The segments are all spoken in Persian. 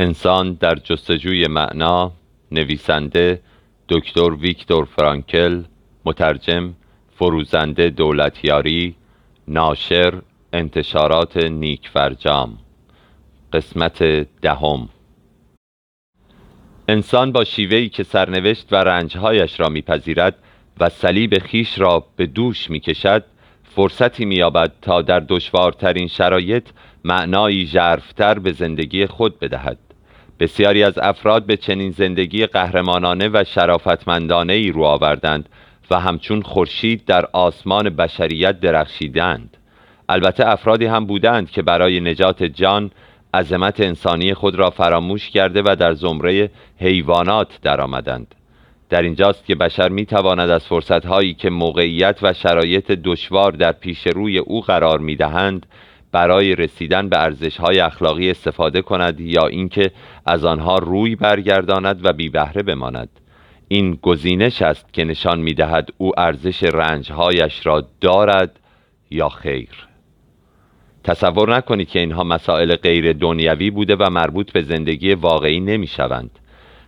انسان در جستجوی معنا نویسنده دکتر ویکتور فرانکل مترجم فروزنده دولتیاری ناشر انتشارات نیک فرجام. قسمت دهم. انسان با شیوهی که سرنوشت و رنجهایش را میپذیرد و صلیب خیش را به دوش می‌کشد فرصتی مییابد تا در دشوارترین شرایط معنایی ژرفتر به زندگی خود بدهد. بسیاری از افراد به چنین زندگی قهرمانانه و شرافتمندانه ای رو آوردند و همچون خورشید در آسمان بشریت درخشیدند. البته افرادی هم بودند که برای نجات جان عظمت انسانی خود را فراموش کرده و در زمره حیوانات درآمدند. در اینجاست که بشر می تواند از فرصتهایی که موقعیت و شرایط دشوار در پیش روی او قرار می دهند برای رسیدن به ارزش‌های اخلاقی استفاده کند یا اینکه از آنها روی برگرداند و بی بهره بماند این گزینش است که نشان می دهد او ارزش رنجهایش را دارد یا خیر تصور نکنید که اینها مسائل غیر دنیوی بوده و مربوط به زندگی واقعی نمی شوند.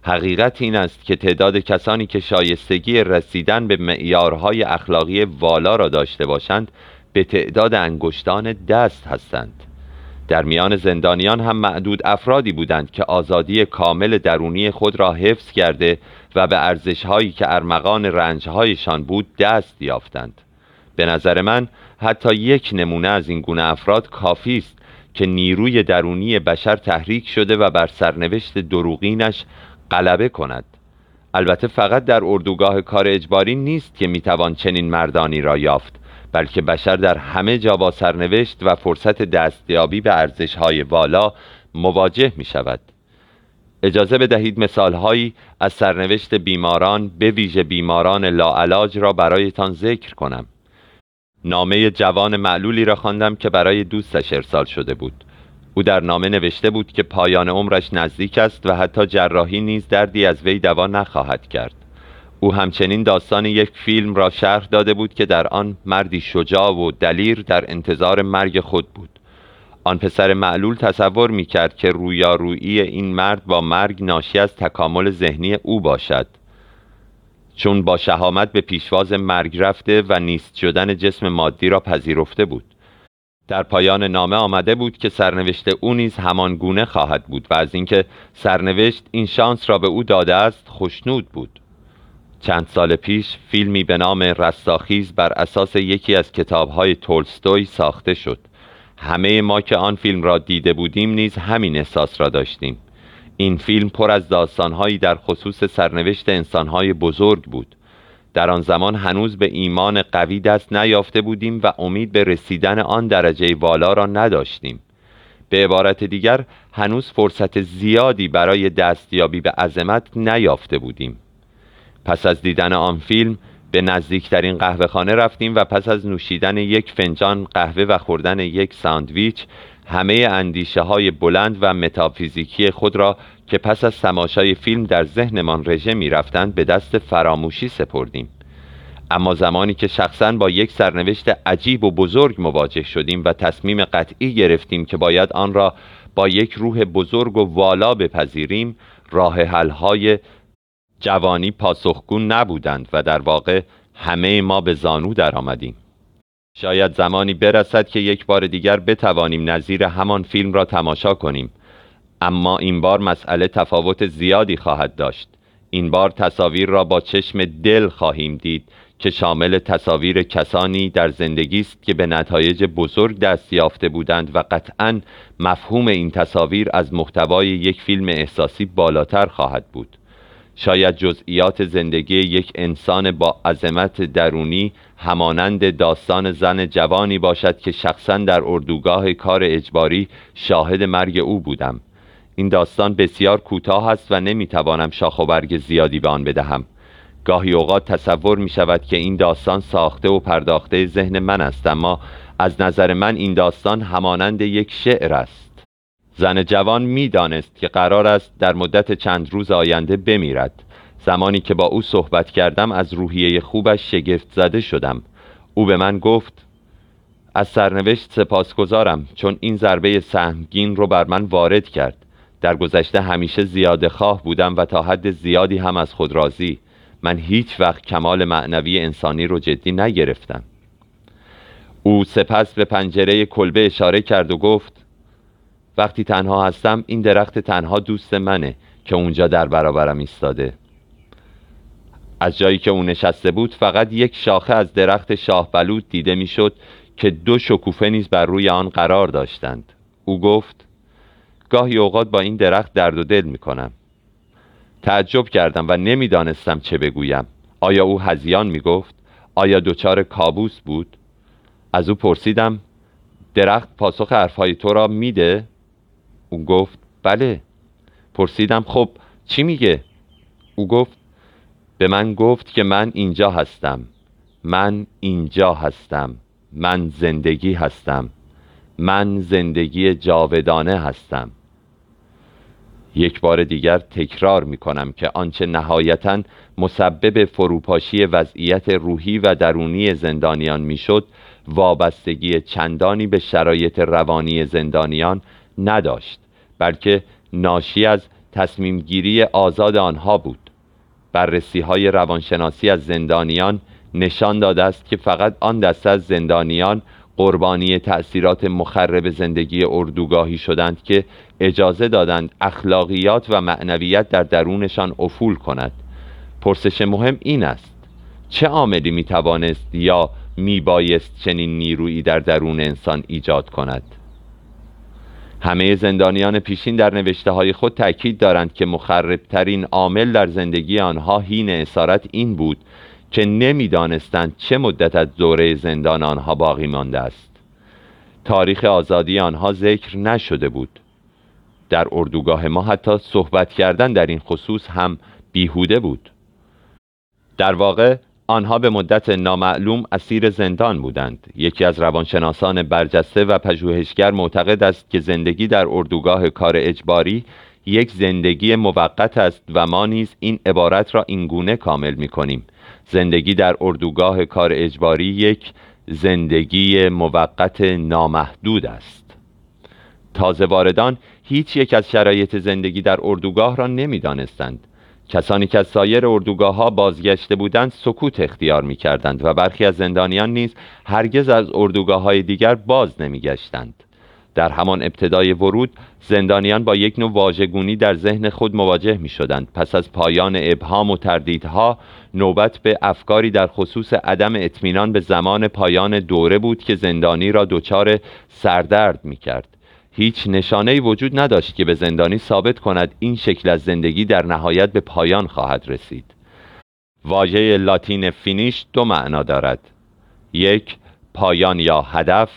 حقیقت این است که تعداد کسانی که شایستگی رسیدن به معیارهای اخلاقی والا را داشته باشند به تعداد انگشتان دست هستند. در میان زندانیان هم معدود افرادی بودند که آزادی کامل درونی خود را حفظ کرده و به ارزشهایی که ارمغان رنجهایشان بود دست یافتند. به نظر من حتی یک نمونه از این گونه افراد کافی است که نیروی درونی بشر تحریک شده و بر سرنوشت دروغینش غلبه کند. البته فقط در اردوگاه کار اجباری نیست که می‌توان چنین مردانی را یافت. بلکه بشر در همه جا با سرنوشت و فرصت دستیابی به ارزشهای والا مواجه می شود اجازه بدهید مثالهایی از سرنوشت بیماران به ویژه بیماران لاعلاج را برایتان ذکر کنم. نامه جوان معلولی را خواندم که برای دوستش ارسال شده بود. او در نامه نوشته بود که پایان عمرش نزدیک است و حتی جراحی نیز دردی از وی دوا نخواهد کرد. او همچنین داستان یک فیلم را شرح داده بود که در آن مردی شجاع و دلیر در انتظار مرگ خود بود. آن پسر معلول تصور می کرد که رویارویی این مرد با مرگ ناشی از تکامل ذهنی او باشد. چون با شهامت به پیشواز مرگ رفته و نیست شدن جسم مادی را پذیرفته بود. در پایان نامه آمده بود که سرنوشت او نیز همان گونه خواهد بود و از اینکه سرنوشت این شانس را به او داده است خوشنود بود. چند سال پیش فیلمی به نام رستاخیز بر اساس یکی از کتابهای تولستوی ساخته شد. همه ما که آن فیلم را دیده بودیم نیز همین احساس را داشتیم. این فیلم پر از داستانهایی در خصوص سرنوشت انسانهای بزرگ بود. در آن زمان هنوز به ایمان قوی دست نیافته بودیم و امید به رسیدن آن درجه والا را نداشتیم. به عبارت دیگر هنوز فرصت زیادی برای دستیابی به عظمت نیافته بودیم. پس از دیدن آن فیلم به نزدیکترین قهوهخانه رفتیم و پس از نوشیدن یک فنجان قهوه و خوردن یک ساندویچ همه اندیشه های بلند و متافیزیکی خود را که پس از تماشای فیلم در ذهنمان رژه می رفتند به دست فراموشی سپردیم. اما زمانی که شخصا با یک سرنوشت عجیب و بزرگ مواجه شدیم و تصمیم قطعی گرفتیم که باید آن را با یک روح بزرگ و والا بپذیریم راه های جوانی پاسخگون نبودند و در واقع همه ما به زانو درآمدیم. شاید زمانی برسد که یک بار دیگر بتوانیم نظیر همان فیلم را تماشا کنیم اما این بار مسئله تفاوت زیادی خواهد داشت این بار تصاویر را با چشم دل خواهیم دید که شامل تصاویر کسانی در زندگی است که به نتایج بزرگ دست یافته بودند و قطعا مفهوم این تصاویر از محتوای یک فیلم احساسی بالاتر خواهد بود شاید جزئیات زندگی یک انسان با عظمت درونی همانند داستان زن جوانی باشد که شخصا در اردوگاه کار اجباری شاهد مرگ او بودم. این داستان بسیار کوتاه است و نمی‌توانم شاخ و برگ زیادی به آن بدهم. گاهی اوقات تصور می شود که این داستان ساخته و پرداخته ذهن من است اما از نظر من این داستان همانند یک شعر است. زن جوان می‌دانست که قرار است در مدت چند روز آینده بمیرد. زمانی که با او صحبت کردم از روحیه خوبش شگفت زده شدم. او به من گفت از سرنوشت سپاسگزارم چون این ضربه سهمگین رو بر من وارد کرد. در گذشته همیشه زیاده خواه بودم و تا حد زیادی هم از خود راضی. من هیچ وقت کمال معنوی انسانی رو جدی نگرفتم. او سپس به پنجره کلبه اشاره کرد و گفت وقتی تنها هستم این درخت تنها دوست منه که اونجا در برابرم ایستاده از جایی که او نشسته بود فقط یک شاخه از درخت شاه بلود دیده می‌شد که دو شکوفه نیز بر روی آن قرار داشتند او گفت گاهی اوقات با این درخت درد و دل می کنم تعجب کردم و نمی‌دانستم چه بگویم آیا او هزیان می گفت؟ آیا دچار کابوس بود؟ از او پرسیدم درخت پاسخ حرفهای تو را میده؟ او گفت بله. پرسیدم خب چی میگه؟ او گفت به من گفت که من اینجا هستم. من اینجا هستم. من زندگی هستم. من زندگی جاودانه هستم. یک بار دیگر تکرار می کنم که آنچه نهایتا مسبب فروپاشی وضعیت روحی و درونی زندانیان می‌شد وابستگی چندانی به شرایط روانی زندانیان نداشت. بلکه ناشی از تصمیم گیری آزاد آنها بود. بررسی های روانشناسی از زندانیان نشان داده است که فقط آن دسته از زندانیان قربانی تأثیرات مخرب زندگی اردوگاهی شدند که اجازه دادند اخلاقیات و معنویت در درونشان افول کند. پرسش مهم این است چه عاملی می توانست یا می بایست چنین نیرویی در درون انسان ایجاد کند؟ همه زندانیان پیشین در نوشته های خود تاکید دارند که مخربترین عامل در زندگی آنها هین اسارت این بود که نمی‌دانستند چه مدت از دوره زندان آنها باقی مانده است. تاریخ آزادی آنها ذکر نشده بود. در اردوگاه ما حتی صحبت کردن در این خصوص هم بیهوده بود. در واقع آنها به مدت نامعلوم اسیر زندان بودند. یکی از روانشناسان برجسته و پژوهشگر معتقد است که زندگی در اردوگاه کار اجباری یک زندگی موقت است و ما نیز این عبارت را اینگونه کامل می کنیم زندگی در اردوگاه کار اجباری یک زندگی موقت نامحدود است. تازه واردان هیچ یک از شرایط زندگی در اردوگاه را نمی‌دانستند. کسانی که از سایر اردوگاه ها بازگشته بودند سکوت اختیار می کردند و برخی از زندانیان نیز هرگز از اردوگاه های دیگر باز نمی گشتند. در همان ابتدای ورود زندانیان با یک نوع واژگونی در ذهن خود مواجه می شدند پس از پایان ابهام و تردیدها نوبت به افکاری در خصوص عدم اطمینان به زمان پایان دوره بود که زندانی را دچار سردرد می کرد هیچ نشانه وجود نداشت که به زندانی ثابت کند این شکل از زندگی در نهایت به پایان خواهد رسید. واژه لاتین فینیش دو معنا دارد. یک پایان یا هدف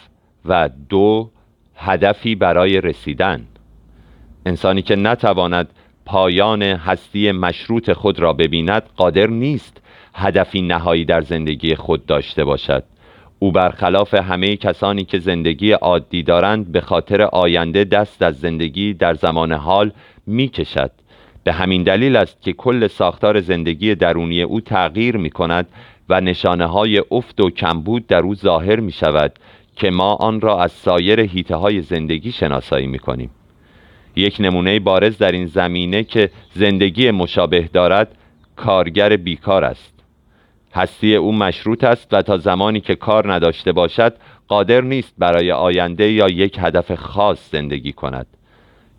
و دو هدفی برای رسیدن. انسانی که نتواند پایان هستی مشروط خود را ببیند قادر نیست هدفی نهایی در زندگی خود داشته باشد. او برخلاف همه کسانی که زندگی عادی دارند به خاطر آینده دست از زندگی در زمان حال می کشد به همین دلیل است که کل ساختار زندگی درونی او تغییر می کند و نشانه های افت و کمبود در او ظاهر می شود که ما آن را از سایر هیته های زندگی شناسایی می کنیم یک نمونه بارز در این زمینه که زندگی مشابه دارد کارگر بیکار است. هستی او مشروط است و تا زمانی که کار نداشته باشد قادر نیست برای آینده یا یک هدف خاص زندگی کند.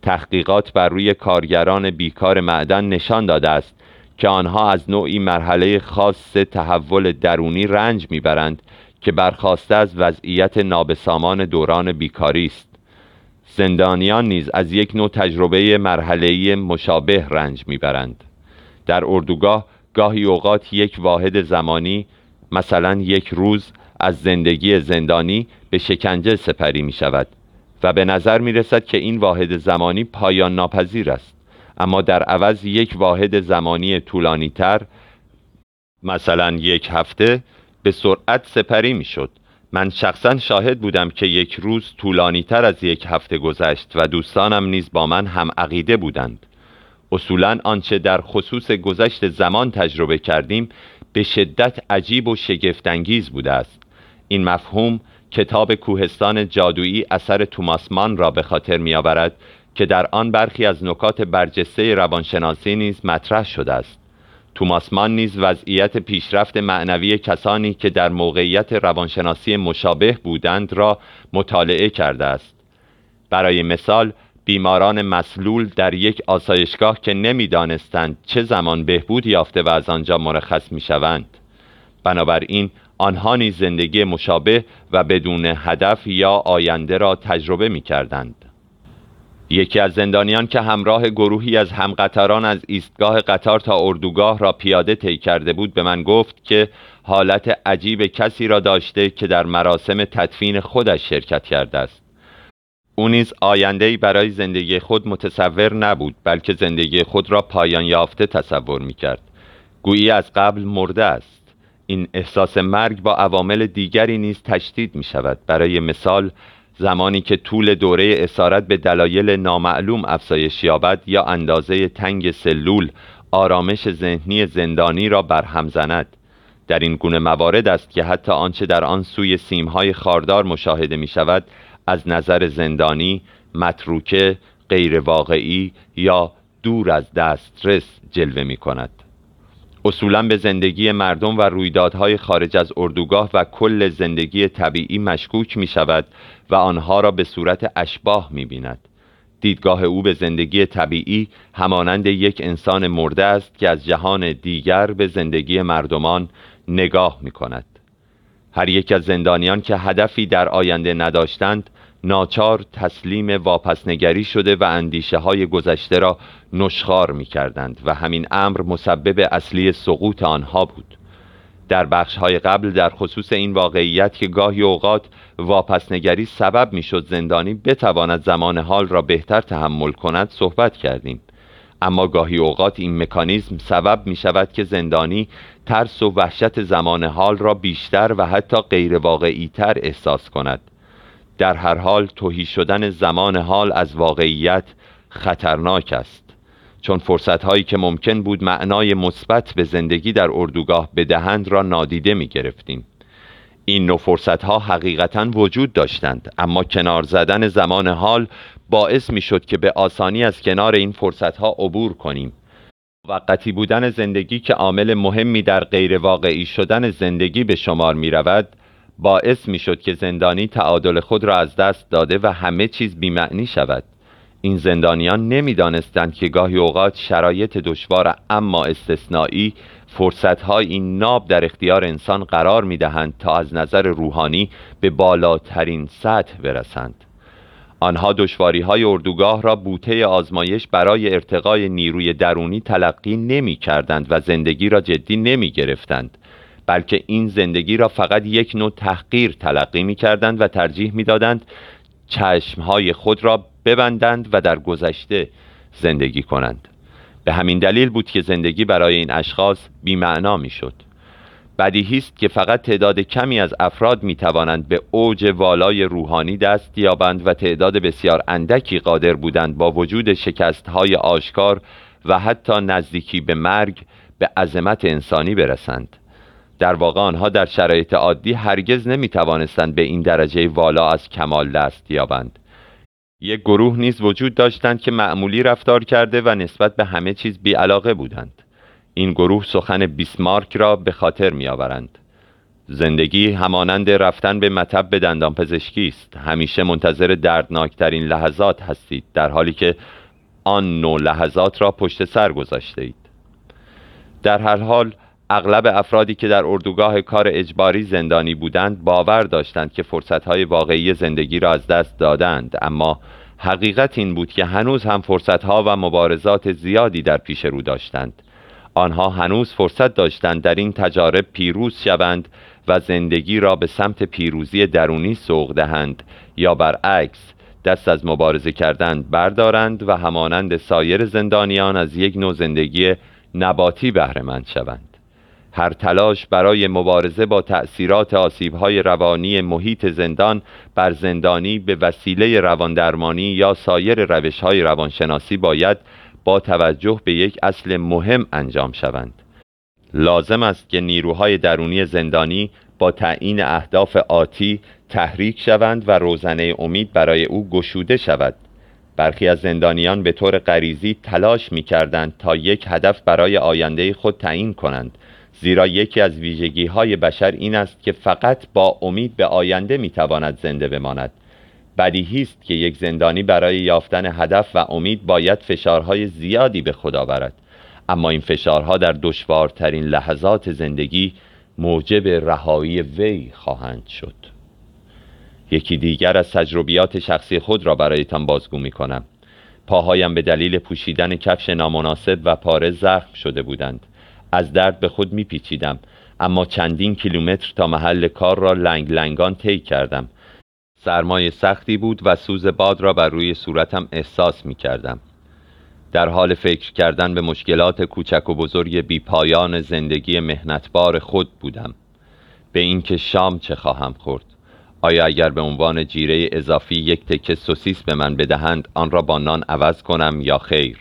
تحقیقات بر روی کارگران بیکار معدن نشان داده است که آنها از نوعی مرحله خاص تحول درونی رنج می‌برند که برخواسته از وضعیت نابسامان دوران بیکاری است. زندانیان نیز از یک نوع تجربه مرحله‌ای مشابه رنج می‌برند. در اردوگاه گاهی اوقات یک واحد زمانی مثلا یک روز از زندگی زندانی به شکنجه سپری می شود و به نظر می رسد که این واحد زمانی پایان ناپذیر است. اما در عوض یک واحد زمانی طولانی تر مثلا یک هفته به سرعت سپری می شد من شخصا شاهد بودم که یک روز طولانی تر از یک هفته گذشت و دوستانم نیز با من هم عقیده بودند. اصولا آنچه در خصوص گذشت زمان تجربه کردیم به شدت عجیب و شگفتانگیز بوده است. این مفهوم کتاب کوهستان جادویی اثر توماس مان را به خاطر می آورد که در آن برخی از نکات برجسته روانشناسی نیز مطرح شده است. توماس مان نیز وضعیت پیشرفت معنوی کسانی که در موقعیت روانشناسی مشابه بودند را مطالعه کرده است. برای مثال بیماران مسلول در یک آسایشگاه که نمی‌دانستند چه زمان بهبود یافته و از آنجا مرخص می‌شوند بنابراین آنها نیز زندگی مشابه و بدون هدف یا آینده را تجربه می کردند. یکی از زندانیان که همراه گروهی از همقطاران از ایستگاه قطار تا اردوگاه را پیاده طی کرده بود به من گفت که حالت عجیب کسی را داشته که در مراسم تدفین خودش شرکت کرده است او نیز آینده‌ای برای زندگی خود متصور نبود بلکه زندگی خود را پایان یافته تصور می کرد گویی از قبل مرده است. این احساس مرگ با عوامل دیگری نیز تشدید می شود برای مثال زمانی که طول دوره اسارت به دلایل نامعلوم افزایش یابد یا اندازه تنگ سلول آرامش ذهنی زندانی را برهم زند. در این گونه موارد است که حتی آنچه در آن سوی سیمهای خاردار مشاهده می شود از نظر زندانی متروکه غیر واقعی یا دور از دسترس جلوه می کند اصولا به زندگی مردم و رویدادهای خارج از اردوگاه و کل زندگی طبیعی مشکوک می شود و آنها را به صورت اشباه می بیند. دیدگاه او به زندگی طبیعی همانند یک انسان مرده است که از جهان دیگر به زندگی مردمان نگاه می کند. هر یک از زندانیان که هدفی در آینده نداشتند ناچار تسلیم واپسنگری شده و اندیشه های گذشته را نشخار می کردند و همین امر مسبب اصلی سقوط آنها بود. در بخش های قبل در خصوص این واقعیت که گاهی اوقات واپسنگری سبب می شد زندانی بتواند زمان حال را بهتر تحمل کند صحبت کردیم. اما گاهی اوقات این مکانیزم سبب می شود که زندانی ترس و وحشت زمان حال را بیشتر و حتی غیر واقعی تر احساس کند. در هر حال توهی شدن زمان حال از واقعیت خطرناک است. چون فرصت هایی که ممکن بود معنای مثبت به زندگی در اردوگاه بدهند را نادیده می گرفتیم این نوع فرصت ها حقیقتا وجود داشتند اما کنار زدن زمان حال باعث می شد که به آسانی از کنار این فرصت ها عبور کنیم. وقتی بودن زندگی که عامل مهمی در غیر واقعی شدن زندگی به شمار می رود باعث می شد که زندانی تعادل خود را از دست داده و همه چیز بیمعنی شود. این زندانیان نمی‌دانستند که گاهی اوقات شرایط دشوار اما استثنایی فرصتهای ناب در اختیار انسان قرار می دهند تا از نظر روحانی به بالاترین سطح برسند. آنها دشواری های اردوگاه را بوته آزمایش برای ارتقای نیروی درونی تلقی نمی کردند و زندگی را جدی نمی گرفتند بلکه این زندگی را فقط یک نوع تحقیر تلقی می کردند و ترجیح می دادند چشمهای خود را ببندند و در گذشته زندگی کنند. به همین دلیل بود که زندگی برای این اشخاص بیمعنا می شد بدیهی است که فقط تعداد کمی از افراد می توانند به اوج والای روحانی دست یابند و تعداد بسیار اندکی قادر بودند با وجود شکست های آشکار و حتی نزدیکی به مرگ به عظمت انسانی برسند. در واقع آنها در شرایط عادی هرگز نمی توانستند به این درجه والا از کمال دست یابند. یک گروه نیز وجود داشتند که معمولی رفتار کرده و نسبت به همه چیز بیعلاقه بودند. این گروه سخن بیسمارک را به خاطر می آورند زندگی همانند رفتن به مطب به دندان پزشکی است. همیشه منتظر دردناکترین لحظات هستید در حالی که آن نوع لحظات را پشت سر گذاشته اید. در هر حال اغلب افرادی که در اردوگاه کار اجباری زندانی بودند باور داشتند که فرصتهای واقعی زندگی را از دست دادند اما حقیقت این بود که هنوز هم فرصتها و مبارزات زیادی در پیش رو داشتند. آنها هنوز فرصت داشتند در این تجارب پیروز شوند و زندگی را به سمت پیروزی درونی سوق دهند یا برعکس دست از مبارزه کردند بردارند و همانند سایر زندانیان از یک نوع زندگی نباتی بهرهمند شوند. هر تلاش برای مبارزه با تأثیرات آسیبهای روانی محیط زندان بر زندانی به وسیله رواندرمانی یا سایر روشهای روانشناسی باید با توجه به یک اصل مهم انجام شوند. لازم است که نیروهای درونی زندانی با تعیین اهداف آتی تحریک شوند و روزنه امید برای او گشوده شود. برخی از زندانیان به طور غریزی تلاش می کردند تا یک هدف برای آینده خود تعیین کنند. زیرا یکی از ویژگی های بشر این است که فقط با امید به آینده می تواند زنده بماند. بدیهی است که یک زندانی برای یافتن هدف و امید باید فشارهای زیادی به خود آورد. اما این فشارها در دشوارترین لحظات زندگی موجب رهایی وی خواهند شد. یکی دیگر از تجربیات شخصی خود را برایتان بازگو می کنم پاهایم به دلیل پوشیدن کفش نامناسب و پاره زخم شده بودند. از درد به خود میپیچیدم اما چندین کیلومتر تا محل کار را لنگ لنگان طی کردم. سرمایه سختی بود و سوز باد را بر روی صورتم احساس می کردم. در حال فکر کردن به مشکلات کوچک و بزرگ بی پایان زندگی مهنتبار خود بودم. به اینکه شام چه خواهم خورد. آیا اگر به عنوان جیره اضافی یک تکه سوسیس به من بدهند آن را با نان عوض کنم یا خیر؟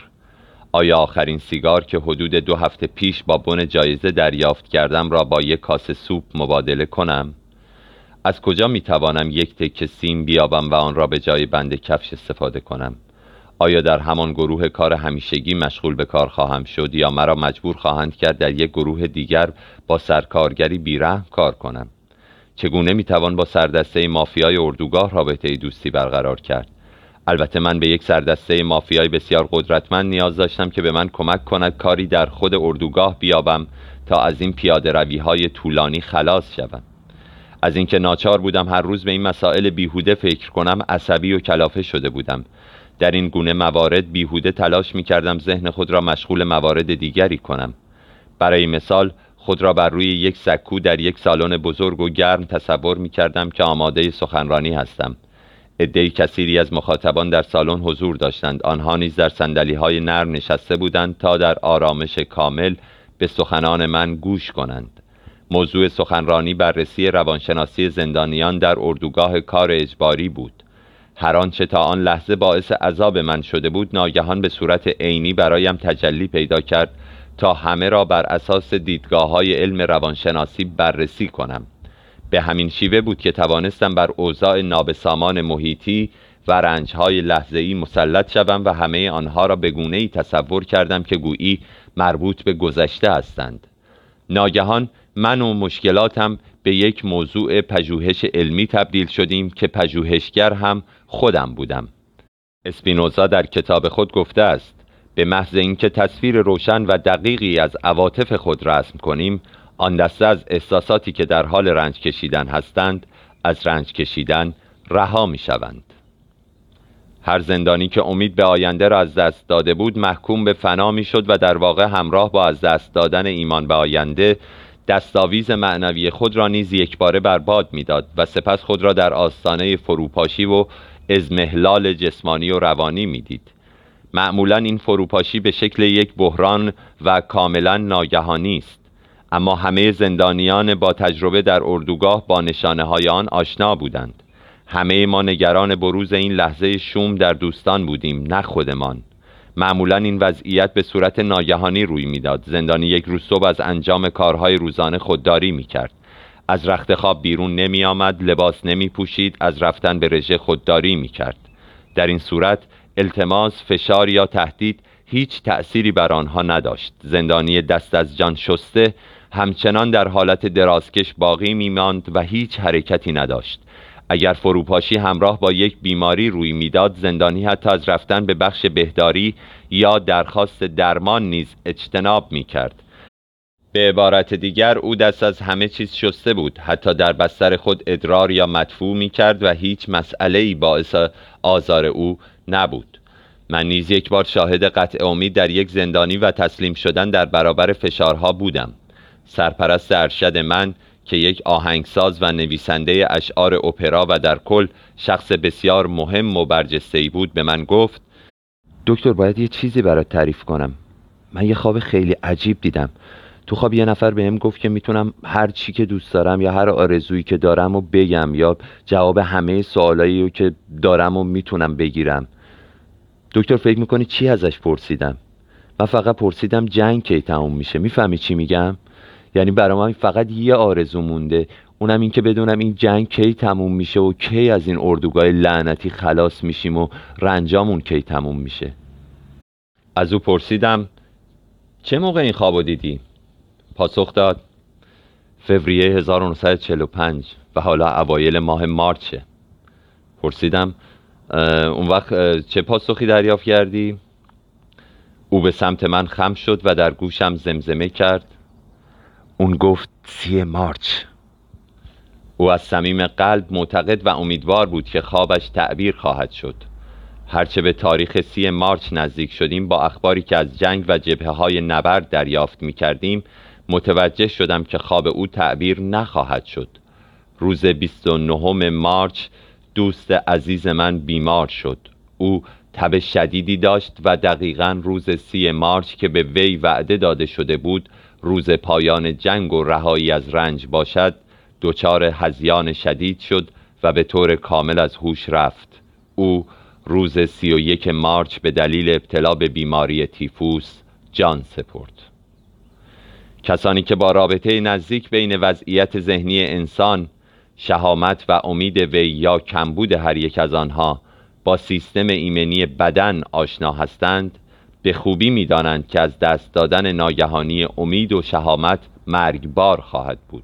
آیا آخرین سیگار که حدود دو هفته پیش با بن جایزه دریافت کردم را با یک کاسه سوپ مبادله کنم؟ از کجا می توانم یک تکه سیم بیابم و آن را به جای بند کفش استفاده کنم؟ آیا در همان گروه کار همیشگی مشغول به کار خواهم شد یا مرا مجبور خواهند کرد در یک گروه دیگر با سرکارگری بیرحم کار کنم؟ چگونه می توان با سردسته مافیای اردوگاه رابطه دوستی برقرار کرد؟ البته من به یک سردسته مافیای بسیار قدرتمند نیاز داشتم که به من کمک کند کاری در خود اردوگاه بیابم تا از این پیاده روی های طولانی خلاص شوم. از اینکه ناچار بودم هر روز به این مسائل بیهوده فکر کنم عصبی و کلافه شده بودم. در این گونه موارد بیهوده تلاش می کردم ذهن خود را مشغول موارد دیگری کنم. برای مثال خود را بر روی یک سکو در یک سالن بزرگ و گرم تصور می کردم که آماده سخنرانی هستم. عدهای کثیری از مخاطبان در سالن حضور داشتند. آنها نیز در سندلی های نرم نشسته بودند تا در آرامش کامل به سخنان من گوش کنند. موضوع سخنرانی بررسی روانشناسی زندانیان در اردوگاه کار اجباری بود. هر آنچه تا آن لحظه باعث عذاب من شده بود ناگهان به صورت عینی برایم تجلی پیدا کرد تا همه را بر اساس دیدگاه های علم روانشناسی بررسی کنم. به همین شیوه بود که توانستم بر اوضاع نابسامان محیطی و رنجهای لحظه‌ای مسلط شوم و همه آنها را به ای تصور کردم که گویی مربوط به گذشته هستند. ناگهان من و مشکلاتم به یک موضوع پژوهش علمی تبدیل شدیم که پژوهشگر هم خودم بودم. اسپینوزا در کتاب خود گفته است به محض اینکه تصویر روشن و دقیقی از عواطف خود رسم کنیم آن دسته از احساساتی که در حال رنج کشیدن هستند از رنج کشیدن رها می شوند. هر زندانی که امید به آینده را از دست داده بود محکوم به فنا می شد و در واقع همراه با از دست دادن ایمان به آینده دستاویز معنوی خود را نیز یکباره برباد می‌داد و سپس خود را در آستانه فروپاشی و ازمهلال جسمانی و روانی می‌دید معمولا این فروپاشی به شکل یک بحران و کاملا ناگهانی است اما همه زندانیان با تجربه در اردوگاه با نشانه های آن آشنا بودند. همه ما نگران بروز این لحظه شوم در دوستان بودیم نه خودمان. معمولا این وضعیت به صورت ناگهانی روی می‌داد. زندانی یک روز صبح از انجام کارهای روزانه خودداری می کرد از رخت خواب بیرون نمی آمد لباس نمی پوشید از رفتن به رژه خودداری می کرد در این صورت التماس فشار یا تهدید هیچ تأثیری بر آنها نداشت. زندانی دست از جان شسته همچنان در حالت درازکش باقی می ماند و هیچ حرکتی نداشت. اگر فروپاشی همراه با یک بیماری روی می‌داد زندانی حتی از رفتن به بخش بهداری یا درخواست درمان نیز اجتناب می کرد به عبارت دیگر او دست از همه چیز شسته بود حتی در بستر خود ادرار یا مدفوع می کرد و هیچ مسئله ای باعث آزار او نبود. من نیز یک بار شاهد قطع امید در یک زندانی و تسلیم شدن در برابر فشارها بودم. سرپرست ارشد من که یک آهنگساز و نویسنده اشعار اپرا و در کل شخص بسیار مهم و برجسته بود به من گفت دکتر باید یه چیزی برات تعریف کنم. من یه خواب خیلی عجیب دیدم. تو خواب یه نفر بهم گفت که می‌تونم هر چی که دوست دارم یا هر آرزویی که دارم و بگم یا جواب همه سوالایی که دارم و می‌تونم بگیرم. دکتر فکر می‌کنی چی ازش پرسیدم؟ من فقط پرسیدم جنگ کی تموم میشه. می‌فهمی چی میگم؟ یعنی برای من فقط یه آرزو مونده اونم این که بدونم این جنگ کی تموم میشه و کی از این اردوگاه لعنتی خلاص میشیم و رنجامون کی تموم میشه از او پرسیدم چه موقع این خوابو دیدی؟ پاسخ داد فوریه 1945 و حالا اوایل ماه مارچه پرسیدم اون وقت چه پاسخی دریافت کردی؟ او به سمت من خم شد و در گوشم زمزمه کرد اون گفت سی مارچ. او از صمیم قلب معتقد و امیدوار بود که خوابش تعبیر خواهد شد. هرچه به تاریخ سی مارچ نزدیک شدیم با اخباری که از جنگ و جبهه های نبرد دریافت می کردیم متوجه شدم که خواب او تعبیر نخواهد شد. روز 29 مارچ دوست عزیز من بیمار شد. او تب شدیدی داشت و دقیقا روز سی مارچ که به وی وعده داده شده بود روز پایان جنگ و رهایی از رنج باشد دچار هزیان شدید شد و به طور کامل از هوش رفت. او روز سی و یک مارچ به دلیل ابتلا به بیماری تیفوس جان سپرد. کسانی که با رابطه نزدیک بین وضعیت ذهنی انسان شهامت و امید وی یا کمبود هر یک از آنها با سیستم ایمنی بدن آشنا هستند به خوبی می‌دانند که از دست دادن ناگهانی امید و شهامت مرگبار خواهد بود.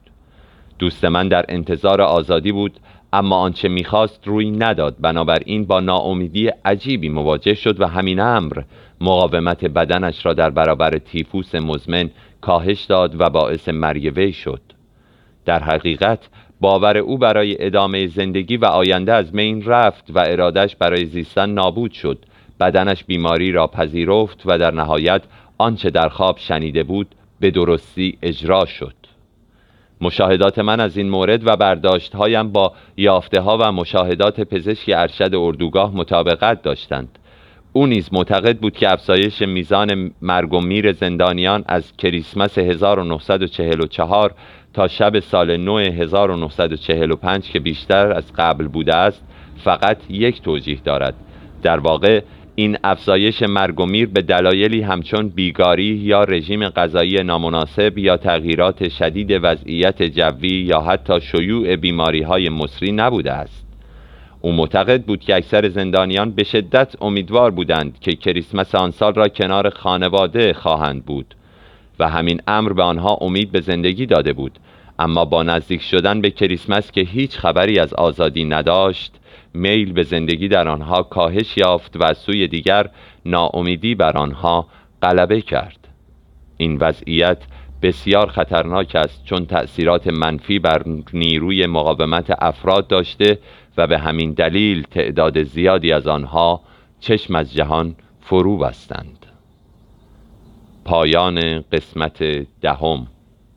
دوست من در انتظار آزادی بود اما آنچه می‌خواست روی نداد. بنابراین با ناامیدی عجیبی مواجه شد و همین امر مقاومت بدنش را در برابر تیفوس مزمن کاهش داد و باعث مرگ وی شد. در حقیقت باور او برای ادامه زندگی و آینده از مین رفت و ارادش برای زیستن نابود شد. بدنش بیماری را پذیرفت و در نهایت آنچه در خواب شنیده بود به درستی اجرا شد. مشاهدات من از این مورد و برداشت هایم با یافته ها و مشاهدات پزشک ارشد اردوگاه مطابقت داشتند. او نیز معتقد بود که افزایش میزان مرگ و میر زندانیان از کریسمس 1944 تا شب سال نو 1945 که بیشتر از قبل بوده است فقط یک توجیه دارد. در واقع این افزایش مرگ و میر به دلایلی همچون بیگاری یا رژیم غذایی نامناسب یا تغییرات شدید وضعیت جوی یا حتی شیوع بیماری های مصری نبوده است. او معتقد بود که اکثر زندانیان به شدت امیدوار بودند که کریسمس آن سال را کنار خانواده خواهند بود و همین امر به آنها امید به زندگی داده بود. اما با نزدیک شدن به کریسمس که هیچ خبری از آزادی نداشت میل به زندگی در آنها کاهش یافت و سوی دیگر ناامیدی بر آنها غلبه کرد. این وضعیت بسیار خطرناک است چون تأثیرات منفی بر نیروی مقاومت افراد داشته و به همین دلیل تعداد زیادی از آنها چشم از جهان فرو بستند. پایان قسمت دهم.